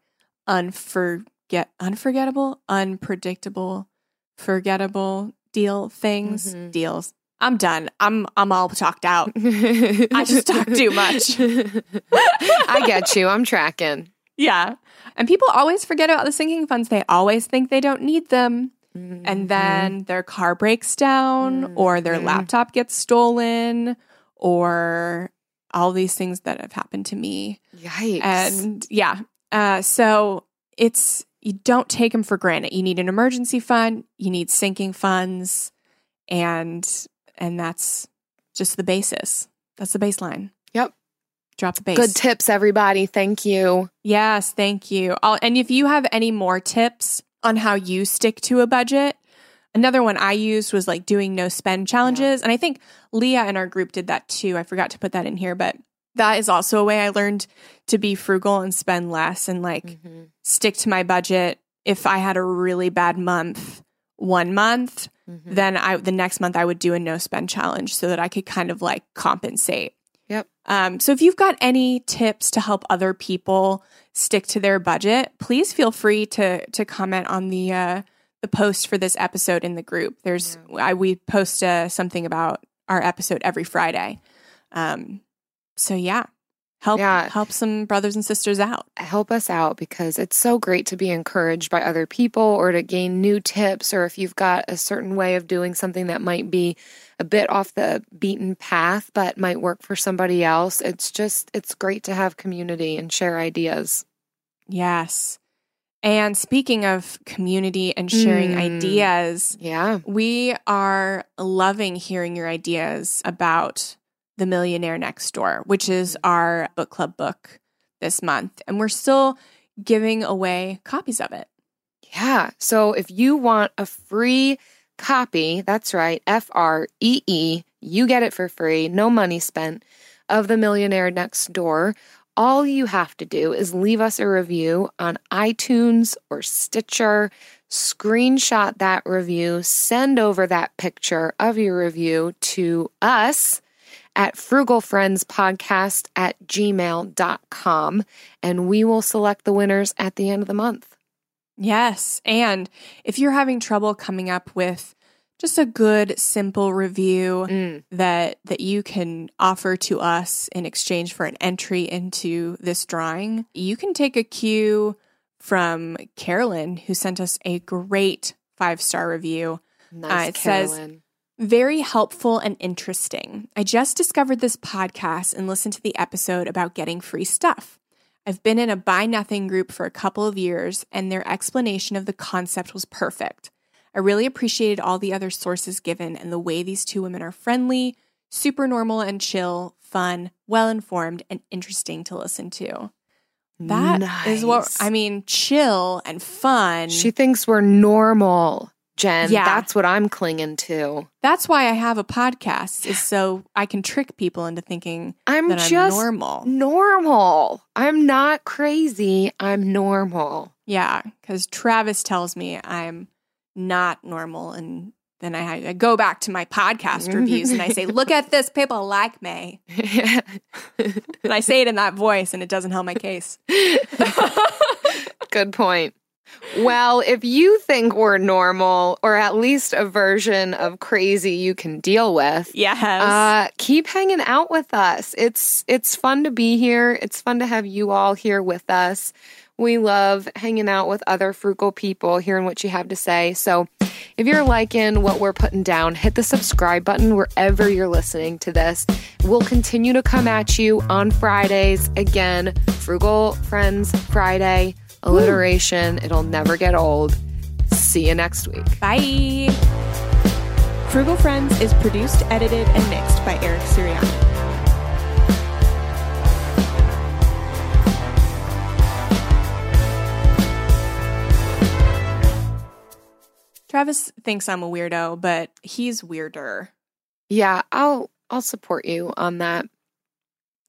[SPEAKER 1] unforget unforgettable, unpredictable, forgettable deal things,
[SPEAKER 3] Mhm.
[SPEAKER 1] deals. I'm done. I'm I'm all talked out. I just talk too much.
[SPEAKER 3] I get you. I'm tracking.
[SPEAKER 1] Yeah. And people always forget about the sinking funds. They always think they don't need them.
[SPEAKER 3] Mm-hmm.
[SPEAKER 1] And then their car breaks down or their
[SPEAKER 3] Mhm.
[SPEAKER 1] laptop gets stolen or all these things that have happened to me.
[SPEAKER 3] Yikes.
[SPEAKER 1] And yeah. Uh, so it's, you don't take them for granted. You need an emergency fund, you need sinking funds, and, and that's just the basis. That's the baseline.
[SPEAKER 3] Yep.
[SPEAKER 1] Drop the base.
[SPEAKER 3] Good tips, everybody. Thank you.
[SPEAKER 1] Yes, thank you. i and if you have any more tips on how you stick to a budget, another one I used was like doing no spend challenges. And I think Leah in our group did that too. I forgot to put that in here, but that is also a way I learned to be frugal and spend less and like
[SPEAKER 3] Mm-hmm.
[SPEAKER 1] stick to my budget. If I had a really bad month, one month,
[SPEAKER 3] Mm-hmm.
[SPEAKER 1] then I the next month I would do a no spend challenge so that I could kind of like compensate.
[SPEAKER 3] Yep.
[SPEAKER 1] Um, so if you've got any tips to help other people stick to their budget, please feel free to to comment on the uh, the post for this episode in the group. There's I, we post uh, something about our episode every Friday. Um, so yeah, help
[SPEAKER 3] Yeah.
[SPEAKER 1] help some brothers and sisters out.
[SPEAKER 3] help us out because it's so great to be encouraged by other people or to gain new tips or if you've got a certain way of doing something that might be a bit off the beaten path but might work for somebody else it's just it's great to have community and share ideas
[SPEAKER 1] Yes. And speaking of community and sharing
[SPEAKER 3] Mm.
[SPEAKER 1] ideas,
[SPEAKER 3] yeah
[SPEAKER 1] we are loving hearing your ideas about The Millionaire Next Door, which is our book club book this month. And we're still giving away copies of it.
[SPEAKER 3] yeah so if you want a free copy that's right f r e e you get it for free no money spent of the millionaire next door all you have to do is leave us a review on iTunes or Stitcher, screenshot that review, send over that picture of your review to us at frugalfriendspodcast at gmail.com, and we will select the winners at the end of the month.
[SPEAKER 1] Yes. And if you're having trouble coming up with just a good, simple review
[SPEAKER 3] Mm.
[SPEAKER 1] that that you can offer to us in exchange for an entry into this drawing, you can take a cue from Carolyn, who sent us a great five star review.
[SPEAKER 3] Nice,
[SPEAKER 1] it says-
[SPEAKER 3] Carolyn.
[SPEAKER 1] Very helpful and interesting. I just discovered this podcast and listened to the episode about getting free stuff. I've been in a buy nothing group for a couple of years, and their explanation of the concept was perfect. I really appreciated all the other sources given and the way these two women are friendly, super normal and chill, fun, well informed, and interesting to listen to. That is what I mean, chill and fun.
[SPEAKER 3] She thinks we're normal, Jen.
[SPEAKER 1] Yeah.
[SPEAKER 3] That's what I'm clinging to.
[SPEAKER 1] That's why I have a podcast, is so I can trick people into thinking
[SPEAKER 3] I'm
[SPEAKER 1] that
[SPEAKER 3] just
[SPEAKER 1] I'm normal.
[SPEAKER 3] normal. I'm not crazy. I'm normal.
[SPEAKER 1] Yeah, because Travis tells me I'm not normal, and then I, I go back to my podcast reviews and I say, "Look at this, people like me." And I say it in that voice, and it doesn't help my case.
[SPEAKER 3] Good point. Well, if you think we're normal or at least a version of crazy you can deal with,
[SPEAKER 1] Yes,
[SPEAKER 3] uh, keep hanging out with us. It's it's fun to be here. It's fun to have you all here with us. We love hanging out with other frugal people, hearing what you have to say. So, if you're liking what we're putting down, hit the subscribe button wherever you're listening to this. We'll continue to come at you on Fridays. Again, Frugal Friends Friday, alliteration. It'll never get old. See you next week.
[SPEAKER 1] bye. Frugal Friends is produced, edited, and mixed by Eric Sirianni. Travis thinks I'm a weirdo, but he's weirder.
[SPEAKER 3] Yeah, I'll I'll support you on that.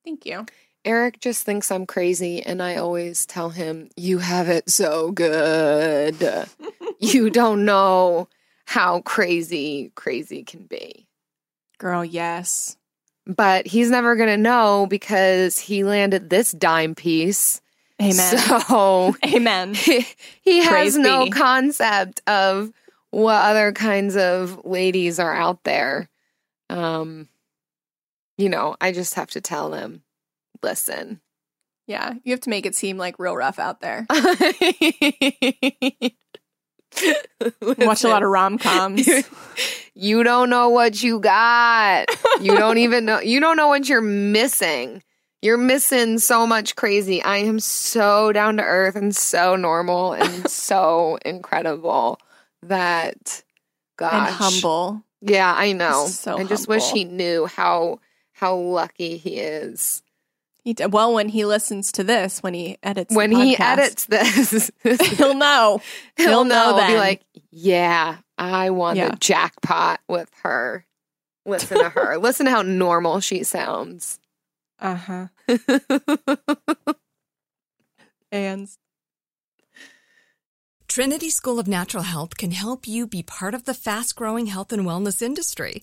[SPEAKER 1] Thank you.
[SPEAKER 3] Eric just thinks I'm crazy, and I always tell him, You have it so good. you don't know how crazy crazy can be.
[SPEAKER 1] Girl, yes.
[SPEAKER 3] But he's never going to know because he landed this dime piece.
[SPEAKER 1] Amen.
[SPEAKER 3] So
[SPEAKER 1] Amen.
[SPEAKER 3] he, he has no concept of what other kinds of ladies are out there. Um, you know, I just have to tell him, listen.
[SPEAKER 1] Yeah, you have to make it seem like real rough out there. Watch a lot of rom coms.
[SPEAKER 3] you don't know what you got. You don't even know. You don't know what you're missing. You're missing so much crazy. I am so down to earth and so normal and so incredible that gosh.
[SPEAKER 1] and humble.
[SPEAKER 3] Yeah, I know.
[SPEAKER 1] So
[SPEAKER 3] I just wish he knew how how lucky he is.
[SPEAKER 1] He d- well, when he listens to this, when he edits, the
[SPEAKER 3] When he edits this,
[SPEAKER 1] he'll know.
[SPEAKER 3] he'll,
[SPEAKER 1] he'll
[SPEAKER 3] know.
[SPEAKER 1] know
[SPEAKER 3] He'll be like, "Yeah, I won
[SPEAKER 1] Yeah.
[SPEAKER 3] the jackpot with her." Listen to her. Listen to how normal she sounds.
[SPEAKER 1] Uh huh. And
[SPEAKER 5] Trinity School of Natural Health can help you be part of the fast growing health and wellness industry.